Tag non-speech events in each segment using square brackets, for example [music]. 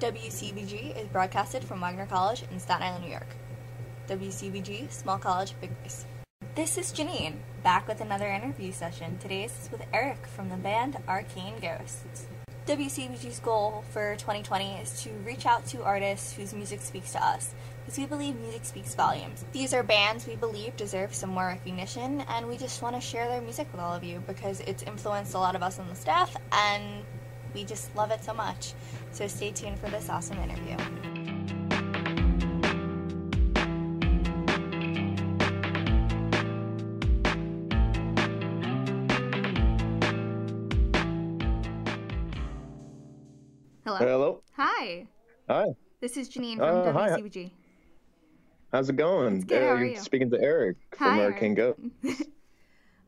WCBG is broadcasted from Wagner College in Staten Island, New York. WCBG, small college, big voice. This is Janine, back with another interview session. Today's is with Eric from the band Arcane Ghosts. WCBG's goal for 2020 is to reach out to artists whose music speaks to us, because we believe music speaks volumes. These are bands we believe deserve some more recognition, and we just want to share their music with all of you because it's influenced a lot of us on the staff, and we just love it so much. So stay tuned for this awesome interview. Hello. Hello. Hi. Hi. This is Janine from Uh, hi. How's it going? It's good, Uh, how are you're you? speaking to Eric from Hi, Arcane Go. [laughs]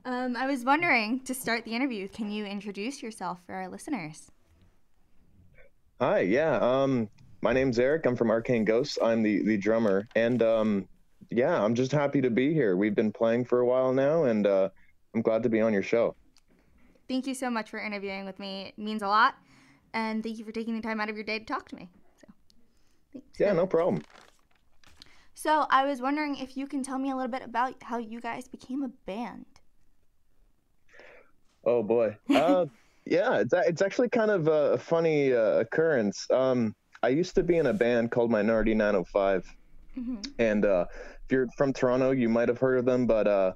Um, I was wondering to start the interview, can you introduce yourself for our listeners? Hi. Yeah. Um, my name's Eric. I'm from Arcane Ghosts. I'm the the drummer, and um, yeah, I'm just happy to be here. We've been playing for a while now, and uh, I'm glad to be on your show. Thank you so much for interviewing with me. It means a lot. And thank you for taking the time out of your day to talk to me. So, thanks. Yeah, no problem. So, I was wondering if you can tell me a little bit about how you guys became a band. Oh boy. Uh, [laughs] yeah, it's it's actually kind of a funny uh, occurrence. Um, I used to be in a band called Minority 905. Mhm. And uh, if you're from Toronto, you might have heard of them. But uh,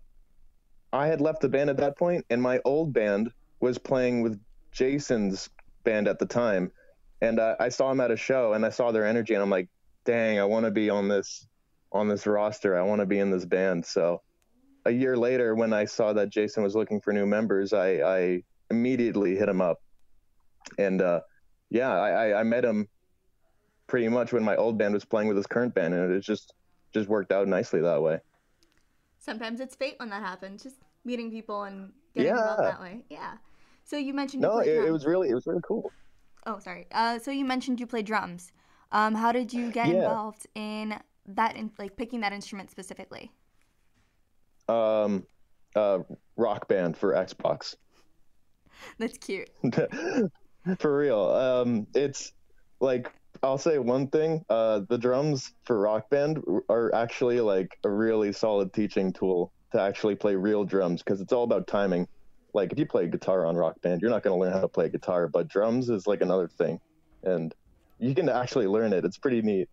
I had left the band at that point, and my old band was playing with Jason's band at the time. And uh, I saw him at a show, and I saw their energy, and I'm like, "Dang, I want to be on this on this roster. I want to be in this band." So a year later, when I saw that Jason was looking for new members, I, I immediately hit him up, and uh, yeah, I, I, I met him pretty much when my old band was playing with his current band, and it just just worked out nicely that way. Sometimes it's fate when that happens, just meeting people and getting involved Yeah. that way. Yeah. So, you mentioned you No, it, it was really it was really cool. Oh, sorry. Uh, so, you mentioned you play drums. Um, how did you get Yeah. involved in that, in, like picking that instrument specifically? Um, uh, rock band for Xbox. [laughs] That's cute. [laughs] for real. Um, it's like I'll say one thing. Uh, the drums for Rock Band are actually like a really solid teaching tool to actually play real drums because it's all about timing. Like if you play guitar on Rock Band, you're not going to learn how to play guitar, but drums is like another thing, and you can actually learn it. It's pretty neat.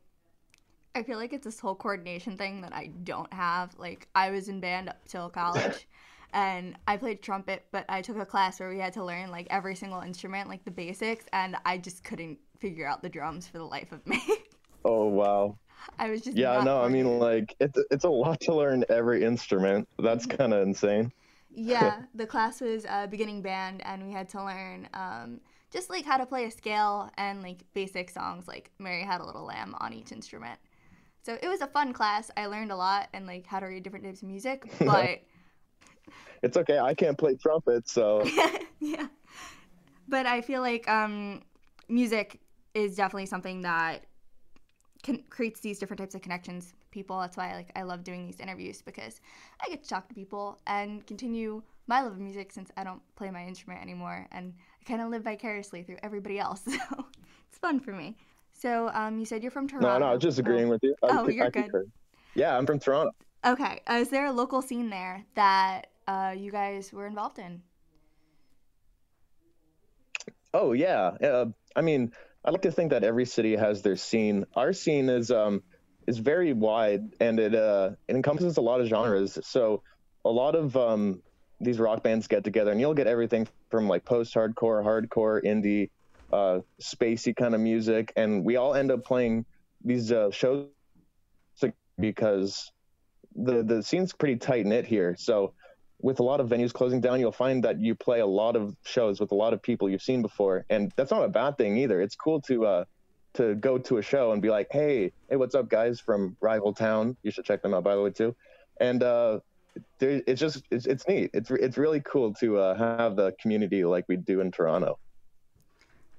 I feel like it's this whole coordination thing that I don't have. Like I was in band up till college [laughs] and I played trumpet, but I took a class where we had to learn like every single instrument, like the basics, and I just couldn't figure out the drums for the life of me. [laughs] Oh wow. I was just Yeah, no, I mean like it's it's a lot to learn every instrument. That's kind of insane. Yeah, [laughs] the class was uh, beginning band, and we had to learn um, just like how to play a scale and like basic songs like Mary Had a Little Lamb on each instrument. So it was a fun class. I learned a lot and like how to read different types of music, [laughs] but It's okay. I can't play trumpet, so [laughs] yeah. But I feel like um, music is definitely something that can, creates these different types of connections with people. That's why like I love doing these interviews because I get to talk to people and continue my love of music since I don't play my instrument anymore and I kind of live vicariously through everybody else. [laughs] So it's fun for me. So um, you said you're from Toronto. no, no, I was just agreeing with you. I, Oh, I you're good. concur. Yeah, I'm from Toronto. Okay. Uh, is there a local scene there that uh, you guys were involved in? Oh yeah. Uh, I mean, I like to think that every city has their scene. Our scene is um is very wide and it uh it encompasses a lot of genres. So a lot of um these rock bands get together and you'll get everything from like post-hardcore, hardcore, indie, uh spacey kind of music and we all end up playing these uh, shows because the the scene's pretty tight knit here. So with a lot of venues closing down, you'll find that you play a lot of shows with a lot of people you've seen before, and that's not a bad thing either. It's cool to uh, to go to a show and be like, "Hey, hey, what's up, guys from Rival Town? You should check them out, by the way, too." And uh, there, it's just it's, it's neat. It's it's really cool to uh, have the community like we do in Toronto.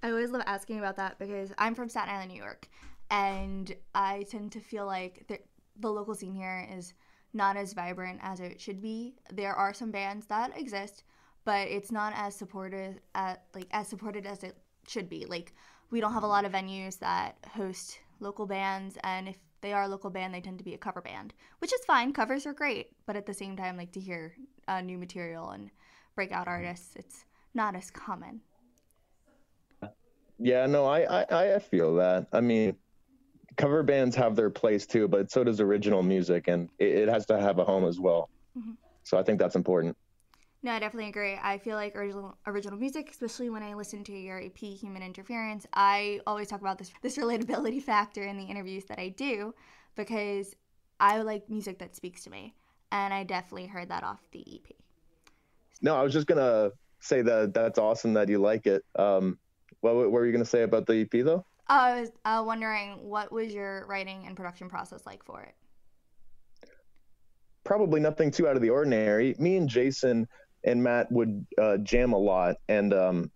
I always love asking about that because I'm from Staten Island, New York, and I tend to feel like the, the local scene here is not as vibrant as it should be. There are some bands that exist, but it's not as supported at like as supported as it should be. Like we don't have a lot of venues that host local bands, and if they are a local band, they tend to be a cover band, which is fine. Covers are great, but at the same time, like to hear uh, new material and breakout artists, it's not as common. Yeah, no, I, I, I feel that. I mean, cover bands have their place too, but so does original music, and it, it has to have a home as well. Mm-hmm. So I think that's important. No, I definitely agree. I feel like original original music, especially when I listen to your EP Human Interference, I always talk about this [laughs] this relatability [laughs] factor in the interviews that I do because I like music that speaks to me, and I definitely heard that off the EP. No, I was just gonna say that that's awesome that you like it. Um, what, what were you gonna say about the EP though? I was uh, wondering what was your writing and production process like for it. Probably nothing too out of the ordinary. Me and Jason and Matt would uh, jam a lot, and um,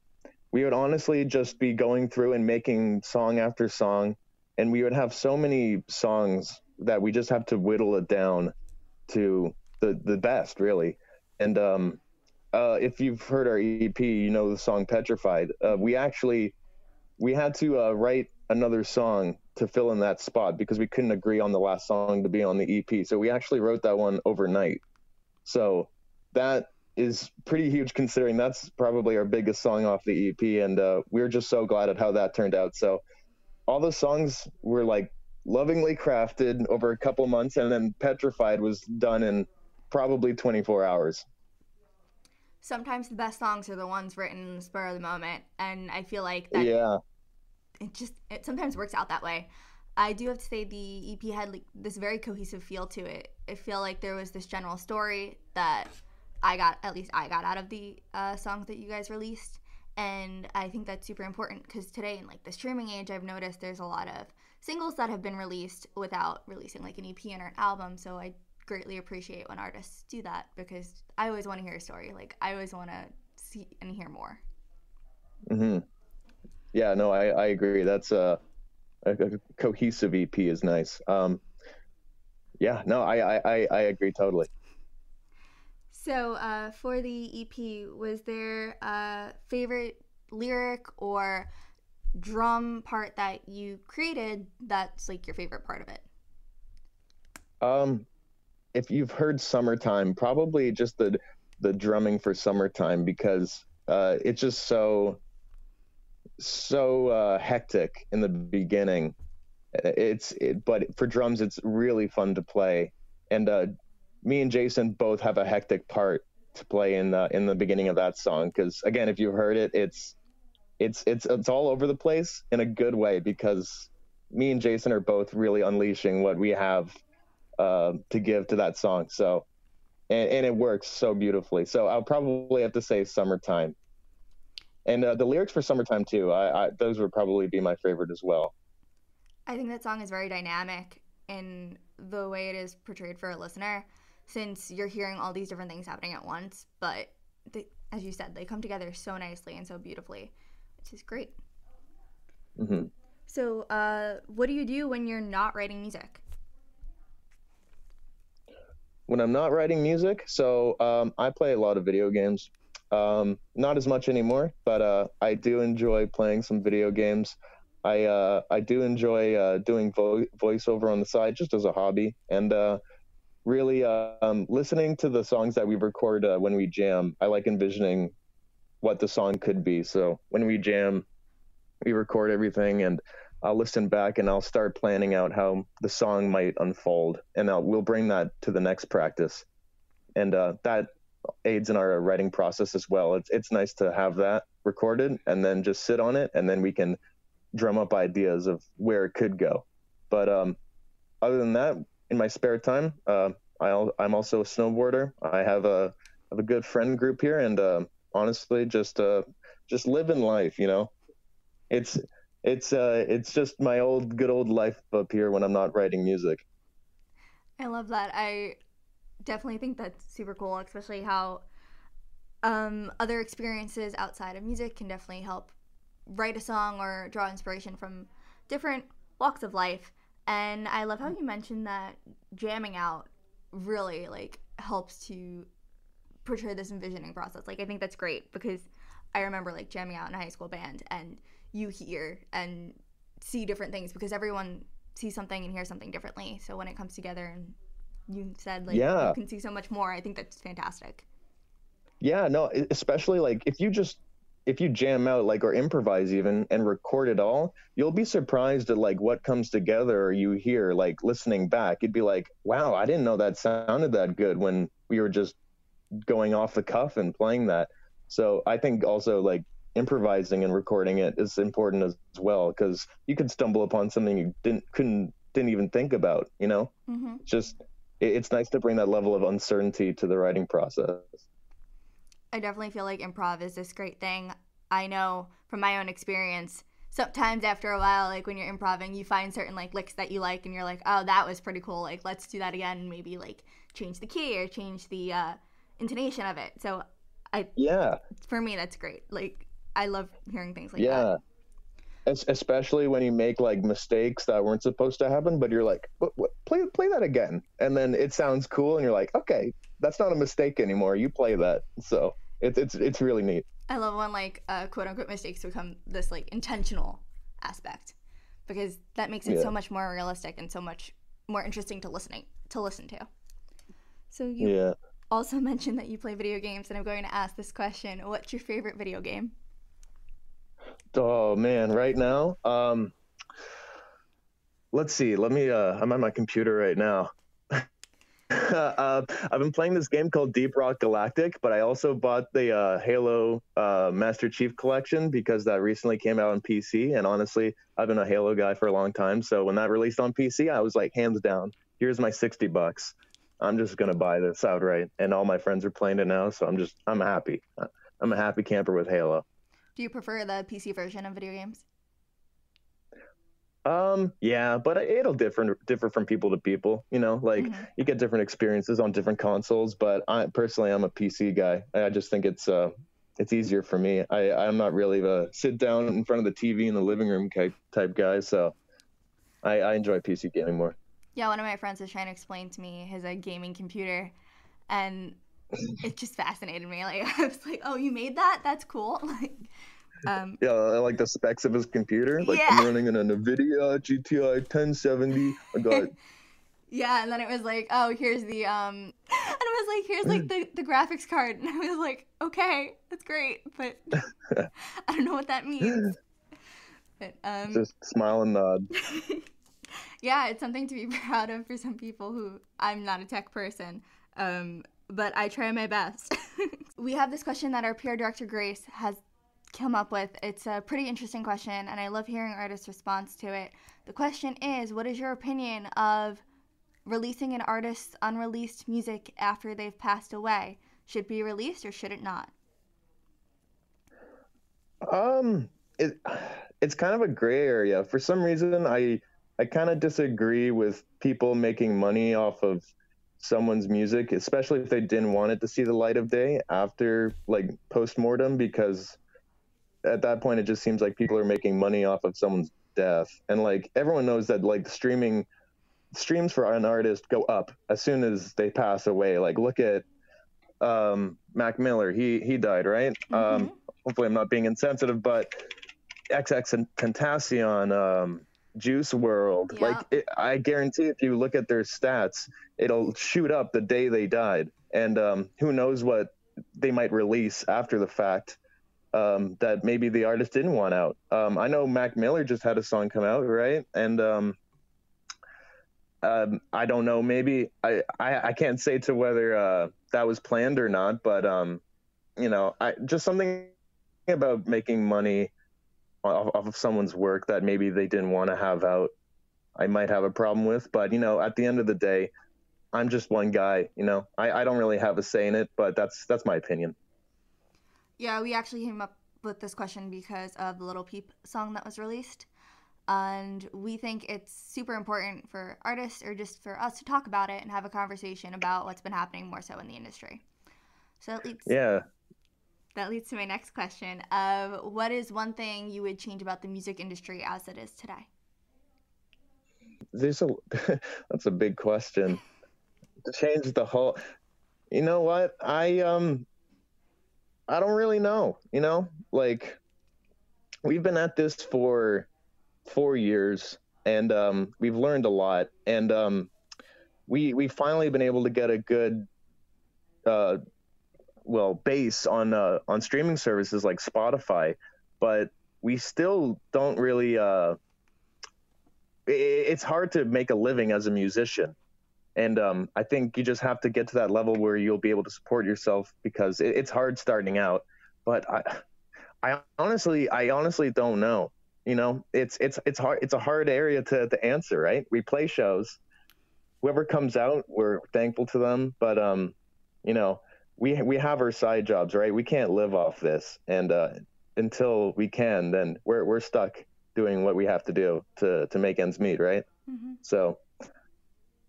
we would honestly just be going through and making song after song, and we would have so many songs that we just have to whittle it down to the the best, really. And um, uh, if you've heard our EP, you know the song "Petrified." Uh, we actually we had to uh, write another song to fill in that spot because we couldn't agree on the last song to be on the EP. So we actually wrote that one overnight. So that is pretty huge considering that's probably our biggest song off the EP, and uh, we are just so glad at how that turned out. So all the songs were like lovingly crafted over a couple months, and then Petrified was done in probably 24 hours. Sometimes the best songs are the ones written in the spur of the moment, and I feel like that. Yeah. It just it sometimes works out that way. I do have to say the EP had like this very cohesive feel to it. I feel like there was this general story that I got at least I got out of the uh, songs that you guys released, and I think that's super important because today in like the streaming age, I've noticed there's a lot of singles that have been released without releasing like an EP or an album. So I greatly appreciate when artists do that because I always want to hear a story. Like I always want to see and hear more. Hmm. Yeah. No, I I agree. That's a, a, a cohesive EP is nice. Um. Yeah. No, I I I agree totally. So, uh, for the EP, was there a favorite lyric or drum part that you created that's like your favorite part of it? Um, if you've heard "Summertime," probably just the the drumming for "Summertime" because uh, it's just so so uh, hectic in the beginning. It's it, but for drums, it's really fun to play, and uh, me and Jason both have a hectic part to play in the in the beginning of that song because again, if you've heard it, it's it's it's it's all over the place in a good way because me and Jason are both really unleashing what we have uh, to give to that song. So and, and, it works so beautifully. So I'll probably have to say "Summertime," and uh, the lyrics for "Summertime" too. I, I, those would probably be my favorite as well. I think that song is very dynamic in the way it is portrayed for a listener since you're hearing all these different things happening at once. But they, as you said, they come together so nicely and so beautifully, which is great. Mm-hmm. So, uh, what do you do when you're not writing music? When I'm not writing music, so um, I play a lot of video games. Um, not as much anymore, but uh, I do enjoy playing some video games. I uh, I do enjoy uh, doing vo- voiceover on the side just as a hobby, and uh, really um, listening to the songs that we record uh, when we jam. I like envisioning what the song could be. So when we jam, we record everything, and I'll listen back and I'll start planning out how the song might unfold, and I'll, we'll bring that to the next practice, and uh, that aids in our writing process as well. It's it's nice to have that recorded and then just sit on it, and then we can drum up ideas of where it could go. But um, other than that, in my spare time. Uh, I, am also a snowboarder. I have a have a good friend group here, and uh, honestly, just uh, just living life. You know, it's it's uh, it's just my old good old life up here when I'm not writing music. I love that. I definitely think that's super cool, especially how um, other experiences outside of music can definitely help write a song or draw inspiration from different walks of life. And I love how you mentioned that jamming out really like helps to portray this envisioning process. Like I think that's great because I remember like jamming out in a high school band and you hear and see different things because everyone sees something and hears something differently. So when it comes together and you said like Yeah. you can see so much more, I think that's fantastic. Yeah, no, especially like if you just if you jam out like or improvise even and record it all, you'll be surprised at like what comes together or you hear like listening back. You'd be like, "Wow, I didn't know that sounded that good when we were just going off the cuff and playing that." So, I think also like improvising and recording it is important as well cuz you could stumble upon something you didn't couldn't didn't even think about, you know? hmm Just it, it's nice to bring that level of uncertainty to the writing process. I definitely feel like improv is this great thing. I know from my own experience, sometimes after a while, like when you're improvising you find certain like licks that you like and you're like, oh, that was pretty cool. Like, let's do that again and maybe like change the key or change the uh, intonation of it. So I, Yeah. for me, that's great. Like, I love hearing things like yeah that. Es- especially when you make like mistakes that weren't supposed to happen but you're like what, what, play play that again and then it sounds cool and you're like okay that's not a mistake anymore you play that so it's it's it's really neat I love when like uh, quote unquote mistakes become this like intentional aspect because that makes it Yeah. so much more realistic and so much more interesting to listening to listen to. So you yeah also [laughs] mentioned that you play video games, and I'm going to ask this question: What's your favorite video game? Oh man right now um let's see let me uh i'm on my computer right now [laughs] uh, I've been playing this game called Deep Rock Galactic, but I also bought the uh, Halo uh, Master Chief Collection because that recently came out on PC. And honestly, I've been a Halo guy for a long time. So when that released on PC, I was like, hands down, here's my 60 bucks. I'm just gonna buy this outright. And all my friends are playing it now, so I'm just I'm happy. I'm a happy camper with Halo. Do you prefer the PC version of video games? Um, yeah, but it'll differ differ from people to people. You know, like Mhm. you get different experiences on different consoles. But I personally, I'm a PC guy. I just think it's uh, it's easier for me. I I'm not really the sit down in front of the TV in the living room type guy. So I, I enjoy PC gaming more. Yeah, one of my friends was trying to explain to me his gaming computer, and [laughs] it just fascinated me. Like [laughs] I was like, "Oh, you made that? That's cool!" [laughs] Like, um, Yeah, I like the specs of his computer. Like Yeah. I'm running an NVIDIA GTX 1070. I got yeah, and then it was like, "Oh, here's the um," and it was like, "Here's like the the graphics card," and I was like, "Okay, that's great," but I don't know what that means. But um, just smile and nod. yeah, it's something to be proud of for some people who I'm not a tech person, um, but I try my best. [laughs] we have this question that our PR director Grace has come up with. It's a pretty interesting question, and I love hearing artists' response to it. The question is What is your opinion of releasing an artist's unreleased music after they've passed away? Should it be released or should it not? Um, it it's kind of a gray area. For some reason, I I kind of disagree with people making money off of someone's music, especially if they didn't want it to see the light of day after like post mortem, because at that point it just seems like people are making money off of someone's death, and like everyone knows that like streaming streams for an artist go up as soon as they pass away. Like look at um Mac Miller, he he died, right? Um hopefully I'm not being insensitive, but XX and Tentacion, um, Juice WRLD, Yeah. like it, I guarantee if you look at their stats, it'll shoot up the day they died, and um, who knows what they might release after the fact. Um, that maybe the artist didn't want out. Um, I know Mac Miller just had a song come out, right? And um, um, I don't know. Maybe I, I I can't say to whether uh, that was planned or not, but um, you know, I just something about making money of someone's work that maybe they didn't want to have out. I might have a problem with, but you know, at the end of the day, I'm just one guy. You know, I, I don't really have a say in it, but that's that's my opinion. Yeah, we actually came up with this question because of the Lil Peep song that was released. And we think it's super important for artists or just for us to talk about it and have a conversation about what's been happening more so in the industry. So Yeah. That leads to my next question of what is one thing you would change about the music industry as it is today? there's a [laughs] that's a big question. To change the whole you know what? I um i don't really know you know? Like we've been at this for four years, and um, we've learned a lot, and um, we we've finally been able to get a good, uh, well, base on uh, on streaming services like Spotify, but we still don't really. Uh, it, it's hard to make a living as a musician and um, I think you just have to get to that level where you'll be able to support yourself because it, it's hard starting out. But I, I honestly, I honestly don't know. You know, it's it's it's hard. It's a hard area to to answer, right? We play shows. Whoever comes out, we're thankful to them. But um, you know, we we have our side jobs, right? We can't live off this, and uh, until we can, then we're we're stuck doing what we have to do to to make ends meet, right? Mm-hmm. So,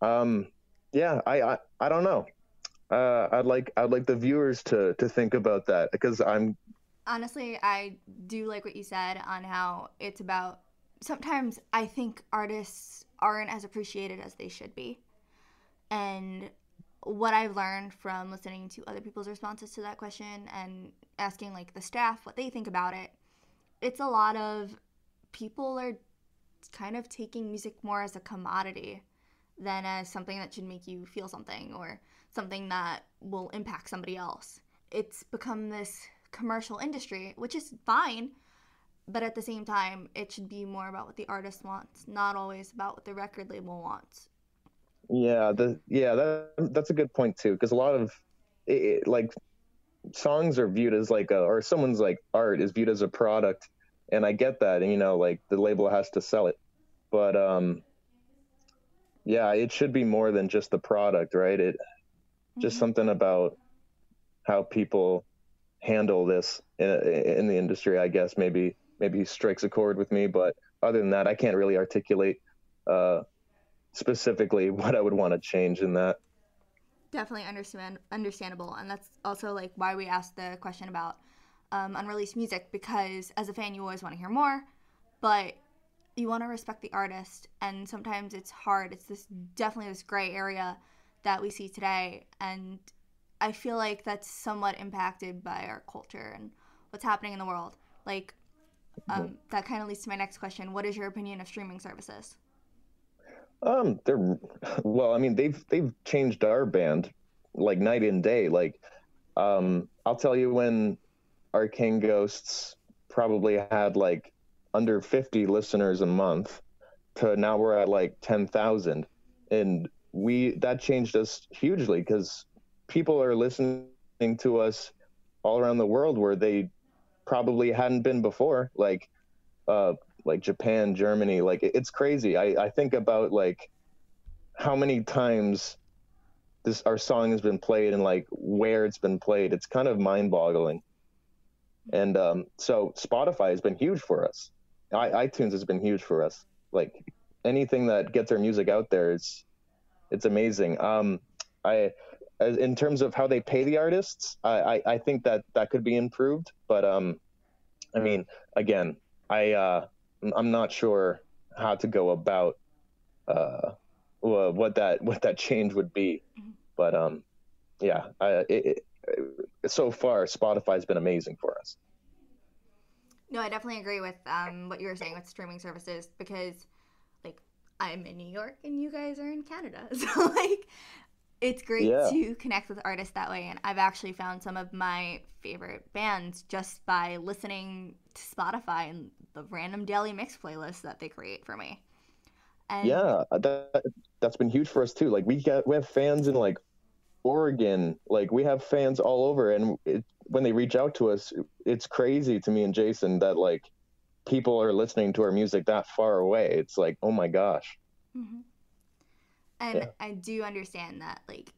um, yeah, I, I, I don't know. Uh, I'd like I'd like the viewers to to think about that because I'm honestly I do like what you said on how it's about sometimes I think artists aren't as appreciated as they should be. And what I've learned from listening to other people's responses to that question and asking like the staff what they think about it, it's a lot of people are kind of taking music more as a commodity than as something that should make you feel something or something that will impact somebody else. It's become this commercial industry, which is fine, but at the same time, it should be more about what the artist wants, not always about what the record label wants. Yeah, the yeah that that's a good point too, because a lot of it, like songs are viewed as like a, or someone's like art is viewed as a product, and I get that, and you know, like the label has to sell it, but um, yeah, it should be more than just the product, right? It mm-hmm. just something about how people handle this in, in the industry. I guess maybe maybe strikes a chord with me, but other than that, I can't really articulate uh, specifically what I would want to change in that. Definitely understand understandable, and that's also like why we asked the question about um, unreleased music because as a fan, you always want to hear more, but you want to respect the artist. And sometimes it's hard. It's this definitely this gray area that we see today. And i feel like that's somewhat impacted by our culture and what's happening in the world. Like um, that kind of leads to my next question. What is your opinion of streaming services um they're well i mean they've they've changed our band like night and day. Like um i'll tell you when arcane ghosts probably had like under 50 listeners a month to now we're at like 10,000 and we that changed us hugely because people are listening to us all around the world where they probably hadn't been before. Like uh like Japan Germany like it's crazy I I think about like how many times this our song has been played and like where it's been played it's kind of mind-boggling and um so Spotify has been huge for us I, iTunes has been huge for us. Like anything that gets our music out there, it's it's amazing. Um, I as, in terms of how they pay the artists, I, I, I think that that could be improved. But um, I mean, again, I uh, I'm not sure how to go about uh, what that what that change would be. But um, yeah, I, it, it, so far Spotify's been amazing for us. No, I definitely agree with um, what you were saying with streaming services because, like, I'm in New York and you guys are in Canada, [laughs] so like, it's great yeah. to connect with artists that way. And I've actually found some of my favorite bands just by listening to Spotify and the random daily mix playlists that they create for me. And yeah, that that's been huge for us too. Like we get we have fans in like Oregon, like we have fans all over, and it, when they reach out to us, it's crazy to me and Jason that like people are listening to our music that far away. It's like, oh my gosh. Mm-hmm. And yeah. I do understand that like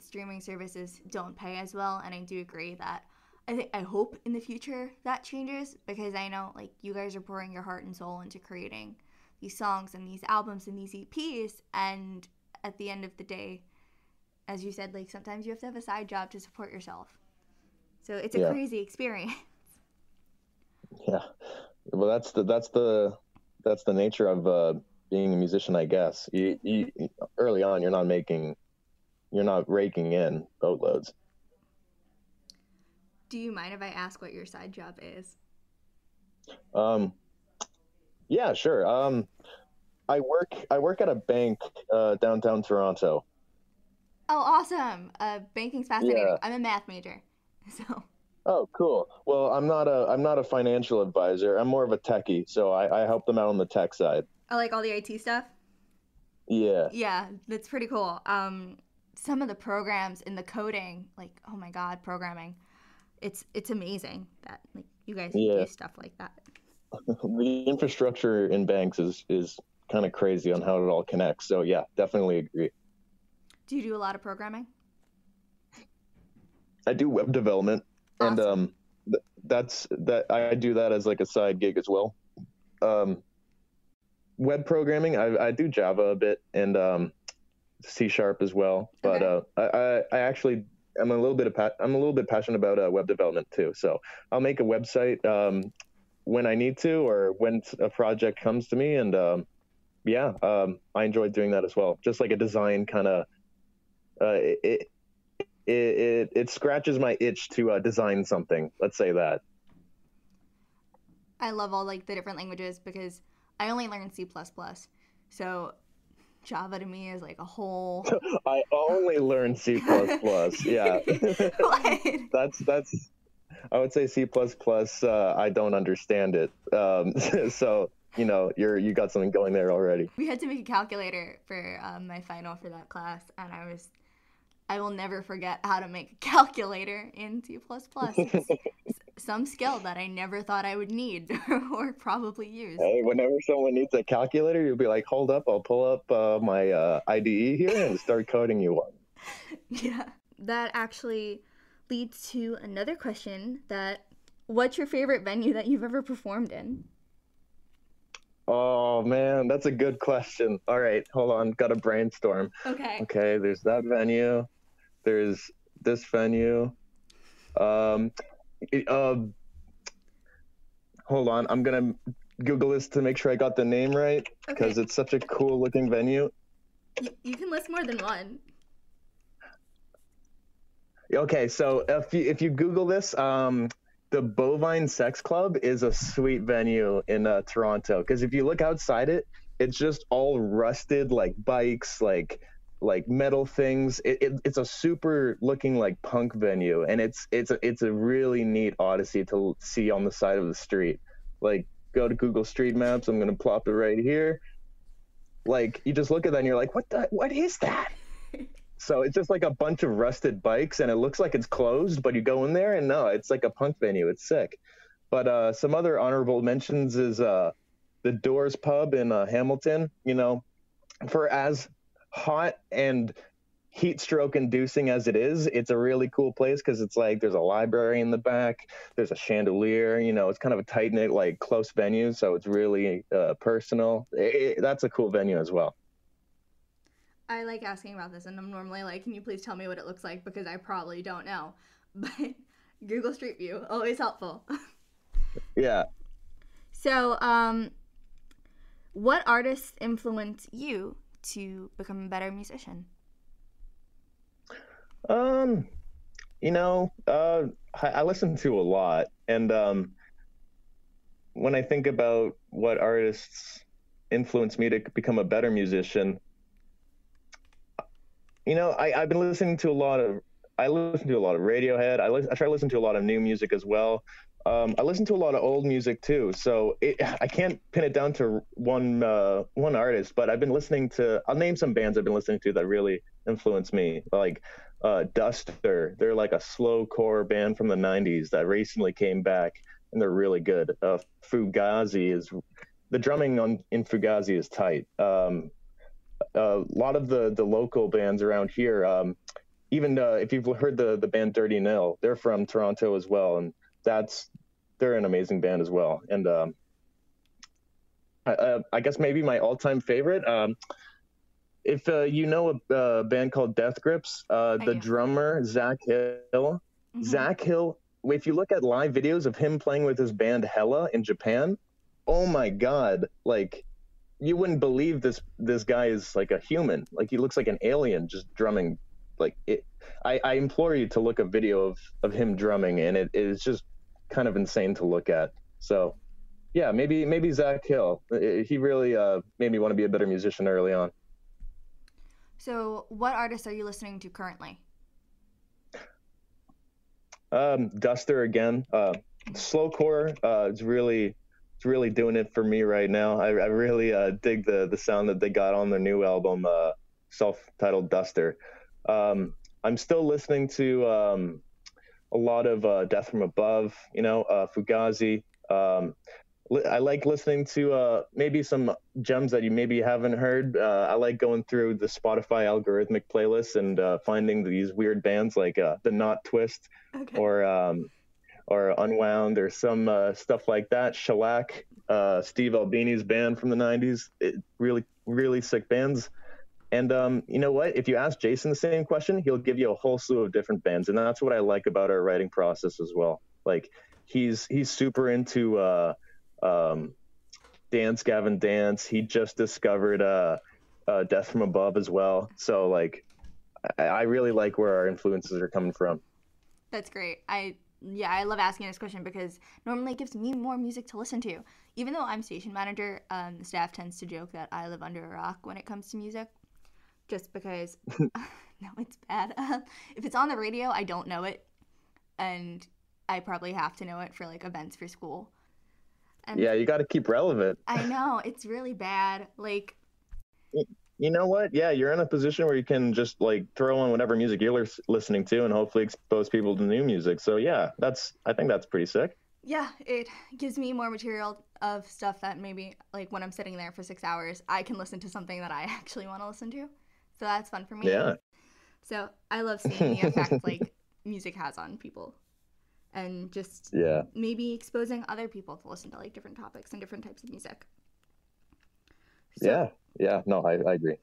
streaming services don't pay as well, and I do agree that I think I hope in the future that changes because I know like you guys are pouring your heart and soul into creating these songs and these albums and these EPs, and at the end of the day, as you said, like sometimes you have to have a side job to support yourself. So it's a yeah. crazy experience. [laughs] Yeah. Well, that's the that's the that's the nature of uh, being a musician, I guess. You, you, early on, you're not making, you're not raking in boatloads. Do you mind if I ask what your side job is? Um, yeah, sure. Um, I work I work at a bank uh, downtown Toronto. Oh, awesome! Uh, banking's fascinating. Yeah. I'm a math major, [laughs] so Oh, cool. Well, I'm not a I'm not a financial advisor. I'm more of a techie, so I, I help them out on the tech side. I like all the IT stuff. Yeah. Yeah, that's pretty cool. Um, some of the programs in the coding, like oh my god, programming, it's it's amazing that like you guys Yeah. do stuff like that. [laughs] the infrastructure in banks is is kind of crazy on how it all connects. So yeah, definitely agree. Do you do a lot of programming? I do web development, and um, th- that's that I do that as like a side gig as well. Um, web programming, I, I do Java a bit and um, C sharp as well. But Okay. uh, I, I I actually I'm a little bit pa- I'm a little bit passionate about uh, web development too. So I'll make a website um, when I need to or when a project comes to me, and um, yeah, um, I enjoy doing that as well. Just like a design kind of. Uh, it, it it, it scratches my itch to uh, design something. Let's say that. I love all like the different languages because I only learned C++. So Java to me is like a whole [laughs] I only learned C++. plus yeah, [laughs] what? [laughs] that's that's. I would say C++. Uh, I don't understand it. Um, so you know, you're you got something going there already. We had to make a calculator for um, my final for that class, and I was, I will never forget how to make a calculator in C++. It's s- some skill that I never thought I would need [laughs] or probably use. Hey, whenever someone needs a calculator, you'll be like, "Hold up, I'll pull up uh, my uh, IDE here and start coding you one." [laughs] Yeah. That actually leads to another question that what's your favorite venue that you've ever performed in? Oh man, that's a good question. All right, hold on, got to brainstorm. Okay. Okay, there's that venue. There's this venue. Um, um, hold on, I'm gonna Google this to make sure I got the name right because Okay. it's such a cool looking venue. You, you can list more than one. Okay, so if you if you Google this, um, the Bovine Sex Club is a sweet venue in uh, Toronto because if you look outside it, it's just all rusted like bikes, like like metal things. It, it, it's a super looking like punk venue, and it's it's a, it's a really neat odyssey to see on the side of the street. Like go to Google Street Maps. I'm gonna plop it right here. Like you just look at that and you're like, what the what is that? [laughs] So it's just like a bunch of rusted bikes, and it looks like it's closed, but you go in there and no, it's like a punk venue. It's sick. But uh, some other honorable mentions is uh, the Doors Pub in uh, Hamilton. You know, for as hot and heat stroke inducing as it is, it's a really cool place because it's like there's a library in the back, there's a chandelier. You know, it's kind of a tight knit, like close venue, so it's really uh, personal. It- it- that's a cool venue as well. I like asking about this, and I'm normally like, can you please tell me what it looks like because I probably don't know. [laughs] But Google Street View, always helpful. [laughs] Yeah. So, um, what artists influence you to become a better musician? Um, you know, uh, I, I listen to a lot, and um, when I think about what artists influence me to become a better musician, you know, I, I've been listening to a lot of. I listen to a lot of Radiohead. I, li- I try to listen to a lot of new music as well. Um, I listen to a lot of old music too, so it, [sighs] I can't pin it down to one uh, one artist. But I've been listening to. I'll name some bands I've been listening to that really influenced me. Like uh, Duster, they're like a slow core band from the '90s that recently came back, and they're really good. Uh, Fugazi is the drumming on in Fugazi is tight. Um, a lot of the the local bands around here, um, even uh, if you've heard the the band Dirty Nil, they're from Toronto as well, and that's they're an amazing band as well. And um, I, uh, I guess maybe my all-time favorite. Um, if uh, you know a, band called Death Grips, uh, the do. drummer Zach Hill, Mhm. Zach Hill. If you look at live videos of him playing with his band Hella in Japan, oh my god, like you wouldn't believe this this guy is like a human. Like he looks like an alien just drumming. Like it, I, I implore you to look a video of of him drumming, and it is just kind of insane to look at. So, yeah, maybe maybe Zach Hill. He really uh, made me want to be a better musician early on. So, what artists are you listening to currently? Um, Duster again. Uh, slowcore uh, is really it's really doing it for me right now. I, I really uh, dig the the sound that they got on their new album, uh, self-titled Duster. Um, I'm still listening to um, a lot of uh, Death from Above, you know, uh, Fugazi. Um, I like listening to uh, maybe some gems that you maybe haven't heard. Uh, I like going through the Spotify algorithmic playlists and uh, finding these weird bands like uh, the Knot Twist okay. or um, or Unwound or some uh, stuff like that. Shellac, uh, Steve Albini's band from the '90s. It, really, really sick bands. And um, you know what? If you ask Jason the same question, he'll give you a whole slew of different bands, and that's what I like about our writing process as well. Like he's he's super into um, Dance Gavin Dance. He just discovered uh, uh, Death from Above as well. So like, I, I really like where our influences are coming from. That's great. I yeah, I love asking this question because normally it gives me more music to listen to. Even though I'm station manager, um, the staff tends to joke that I live under a rock when it comes to music, just because. [laughs] [laughs] no, it's bad. Um, if it's on the radio, I don't know it, and I probably have to know it for like events for school. And yeah, you got to keep relevant. I know it's really bad. Like, you know what? Yeah, you're in a position where you can just like throw on whatever music you're listening to and hopefully expose people to new music. So yeah, that's I think that's pretty sick. Yeah, it gives me more material of stuff that maybe like when I'm sitting there for six hours, I can listen to something that I [laughs] actually want to listen to. So that's fun for me. Yeah. So I love seeing the effect [laughs] like music has on people and just yeah. maybe exposing other people to listen to like different topics and different types of music. So, yeah. Yeah. No I, I agree.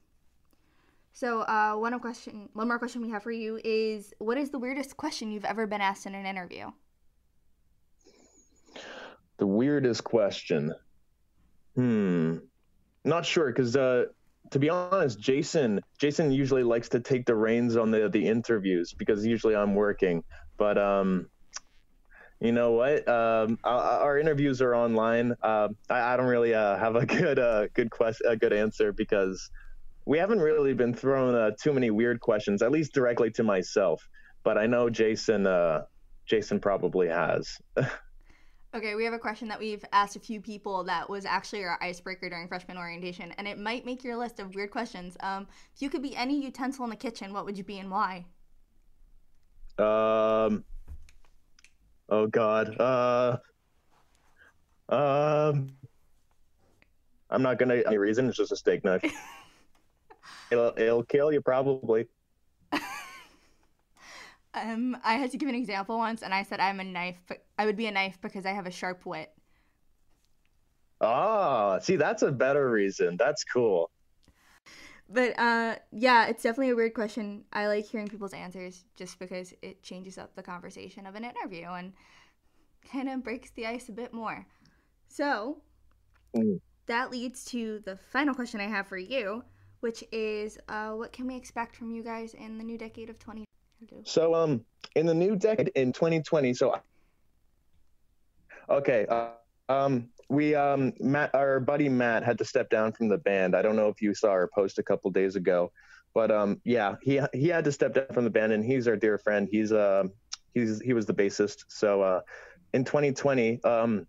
So uh, one question one more question we have for you is what is the weirdest question you've ever been asked in an interview? The weirdest question. Hmm. Not sure because uh to be honest, Jason Jason usually likes to take the reins on the the interviews because usually I'm working. But um, you know what? Um, our, interviews are online. Uh, I, I, don't really uh, have a [laughs] good uh, good question, a good answer because we haven't really been thrown uh, too many weird questions, at least directly to myself. But I know Jason. Uh, Jason probably has. [laughs] okay, we have a question that we've asked a few people that was actually our icebreaker during freshman orientation, and it might make your list of weird questions. Um, if you could be any utensil in the kitchen, what would you be and why? Um Oh God. Uh. Um. I'm not gonna any reason. It's just a steak knife. [laughs] it'll it'll kill you probably. Um, I had to give an example once, and I said I'm a knife, but I would be a knife because I have a sharp wit. Oh, see, that's a better reason. That's cool. But uh, yeah, it's definitely a weird question. I like hearing people's answers just because it changes up the conversation of an interview and kind of breaks the ice a bit more. So mm. that leads to the final question I have for you, which is uh, what can we expect from you guys in the new decade of 2022? So, um, in the new decade in 2020, so okay, uh, um, we um Matt, our buddy Matt had to step down from the band. I don't know if you saw our post a couple days ago, but um yeah, he he had to step down from the band, and he's our dear friend. He's uh he's he was the bassist. So uh, in 2020, um,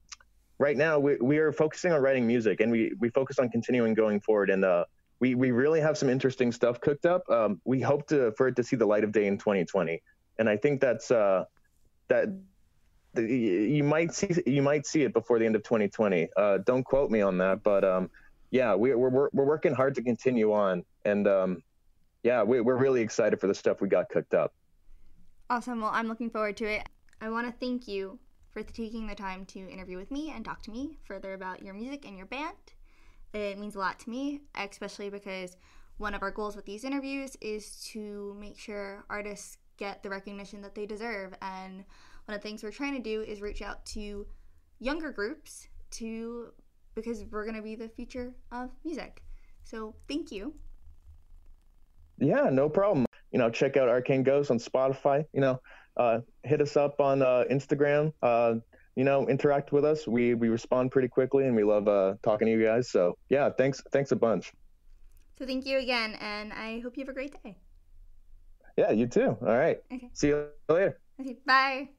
right now we we are focusing on writing music, and we we focus on continuing going forward. And uh, we we really have some interesting stuff cooked up. Um, we hope to for it to see the light of day in 2020, and I think that's uh that you might see you might see it before the end of 2020. Uh, don't quote me on that, but um, yeah, we, are we're we're working hard to continue on, and um, yeah, we, we're really excited for the stuff we got cooked up. Awesome. Well, I'm looking forward to it. I want to thank you for taking the time to interview with me and talk to me further about your music and your band. It means a lot to me, especially because one of our goals with these interviews is to make sure artists get the recognition that they deserve and one of the things we're trying to do is reach out to younger groups to because we're going to be the future of music. So thank you. Yeah, no problem. You know, check out Arcane Ghost on Spotify. You know, uh, hit us up on uh, Instagram. Uh, you know, interact with us. We we respond pretty quickly, and we love uh, talking to you guys. So yeah, thanks thanks a bunch. So thank you again, and I hope you have a great day. Yeah, you too. All right. Okay. See you later. Okay. Bye.